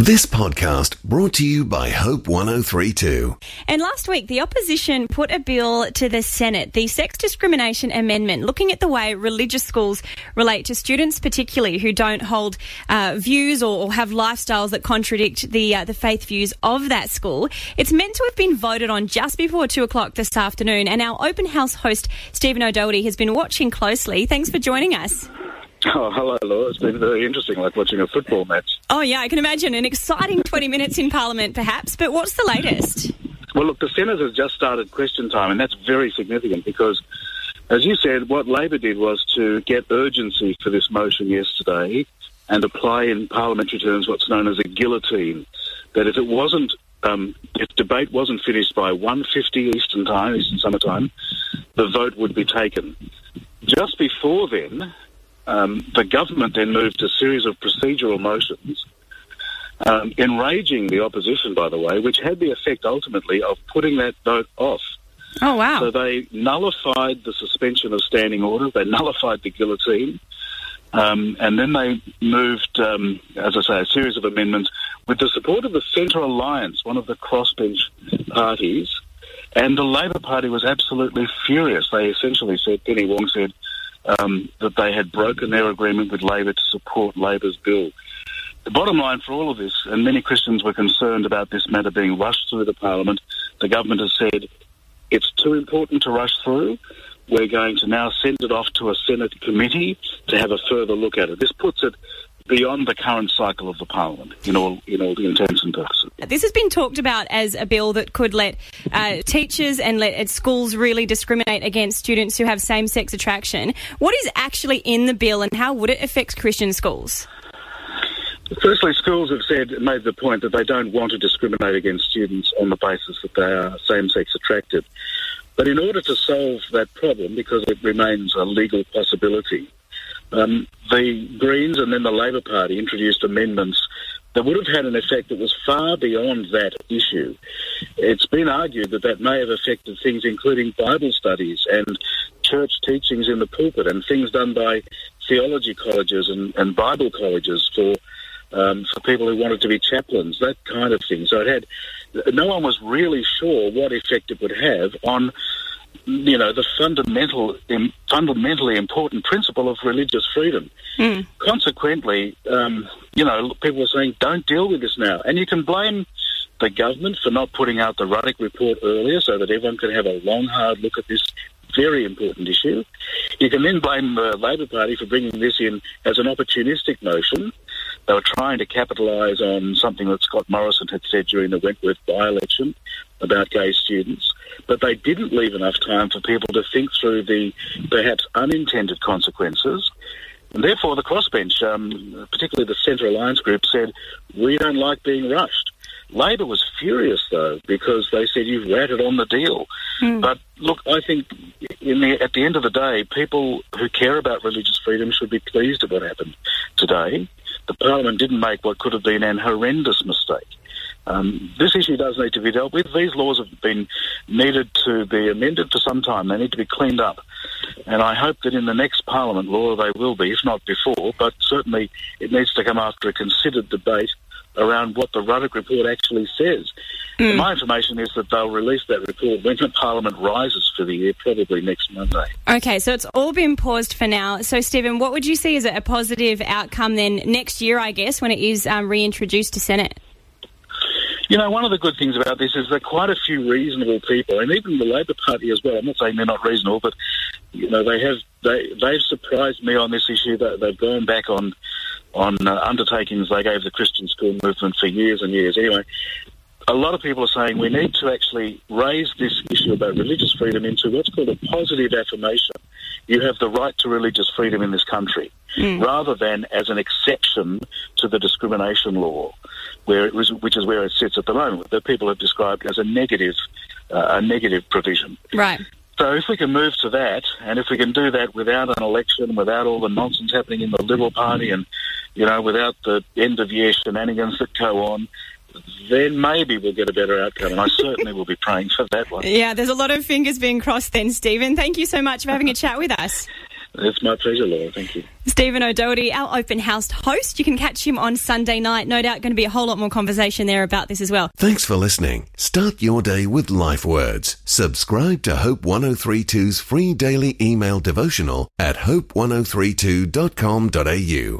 This podcast brought to you by Hope 1032. And last week, the opposition put a bill to the Senate, the Sex Discrimination Amendment, looking at the way religious schools relate to students, particularly who don't hold uh, views or, or, have lifestyles that contradict the uh, the faith views of that school. It's meant to have been voted on just before two o'clock this afternoon, and our open house host Stephen O'Doherty has been watching closely. Thanks for joining us. Oh, hello, Laura. It's been very interesting, like watching a football match. Oh, yeah, I can imagine. An exciting 20 minutes in Parliament, perhaps. But what's the latest? Well, look, the Senate has just started question time, and that's very significant because, as you said, what Labor did was to get urgency for this motion yesterday and apply in parliamentary terms what's known as a guillotine. That if it wasn't, um, if debate wasn't finished by 1.50 Eastern Time, Eastern Summer Time, the vote would be taken. Just before then, um, the government then moved a series of procedural motions, um, enraging the opposition, by the way, which had the effect ultimately of putting that vote off. Oh, wow. So they nullified the suspension of standing orders, they nullified the guillotine, um, and then they moved, um, as I say, a series of amendments with the support of the Centre Alliance, one of the crossbench parties. And the Labor Party was absolutely furious. They essentially said, Penny Wong said, um, that they had broken their agreement with Labor to support Labor's bill. The bottom line for all of this, and many Christians were concerned about this matter being rushed through the Parliament, the government has said it's too important to rush through. We're going to now send it off to a Senate committee to have a further look at it. This puts it beyond the current cycle of the parliament in all in all the intents and purposes. This has been talked about as a bill that could let uh, teachers and let schools really discriminate against students who have same-sex attraction. What is actually in the bill, and how would it affect Christian schools? Firstly, schools have said made the point that they don't want to discriminate against students on the basis that they are same-sex attracted. But in order to solve that problem, because it remains a legal possibility, um, the Greens and then the Labor Party introduced amendments that would have had an effect that was far beyond that issue. It's been argued that that may have affected things including Bible studies and church teachings in the pulpit and things done by theology colleges and, and Bible colleges for um, for people who wanted to be chaplains, that kind of thing. So it had no one was really sure what effect it would have on you know, the fundamental, fundamentally important principle of religious freedom. Mm. Consequently, um, you know, people are saying, don't deal with this now. And you can blame the government for not putting out the Ruddock report earlier so that everyone could have a long, hard look at this very important issue. You can then blame the Labor Party for bringing this in as an opportunistic motion. They were trying to capitalise on something that Scott Morrison had said during the Wentworth by-election about gay students, but they didn't leave enough time for people to think through the perhaps unintended consequences. And therefore, the crossbench, um, particularly the Centre Alliance group, said, we don't like being rushed. Labor was furious, though, because they said you've ratted on the deal. Mm. But look, I think the, at the end of the day, people who care about religious freedom should be pleased at what happened today. The Parliament didn't make what could have been an horrendous mistake. Um, this issue does need to be dealt with. These laws have been needed to be amended for some time. They need to be cleaned up. And I hope that in the next Parliament, Law, they will be, if not before, but certainly it needs to come after a considered debate around what the Ruddock report actually says. Mm. My information is that they'll release that report when the Parliament rises for the year, probably next Monday. Okay, so it's all been paused for now. So, Stephen, what would you see as a positive outcome then next year, I guess, when it is um, reintroduced to Senate? You know, one of the good things about this is that quite a few reasonable people, and even the Labor Party as well. I'm not saying they're not reasonable, but you know, they have they they've surprised me on this issue. That they've gone back on on uh, undertakings they gave the Christian school movement for years and years. Anyway, a lot of people are saying we need to actually raise this issue about religious freedom into what's called a positive affirmation. You have the right to religious freedom in this country, mm. rather than as an exception to the discrimination law where it was, which is where it sits at the moment, that people have described as a negative, uh, a negative provision. Right. So if we can move to that, and if we can do that without an election, without all the nonsense happening in the Liberal Party, and you know, without the end of year shenanigans that go on, then maybe we'll get a better outcome. And I certainly will be praying for that one. Yeah, there's a lot of fingers being crossed then, Stephen. Thank you so much for having a chat with us. It's my pleasure, Laura. Thank you. Stephen O'Doherty, our open house host. You can catch him on Sunday night. No doubt going to be a whole lot more conversation there about this as well. Thanks for listening. Start your day with life words. Subscribe to Hope 1032's free daily email devotional at hope1032.com.au.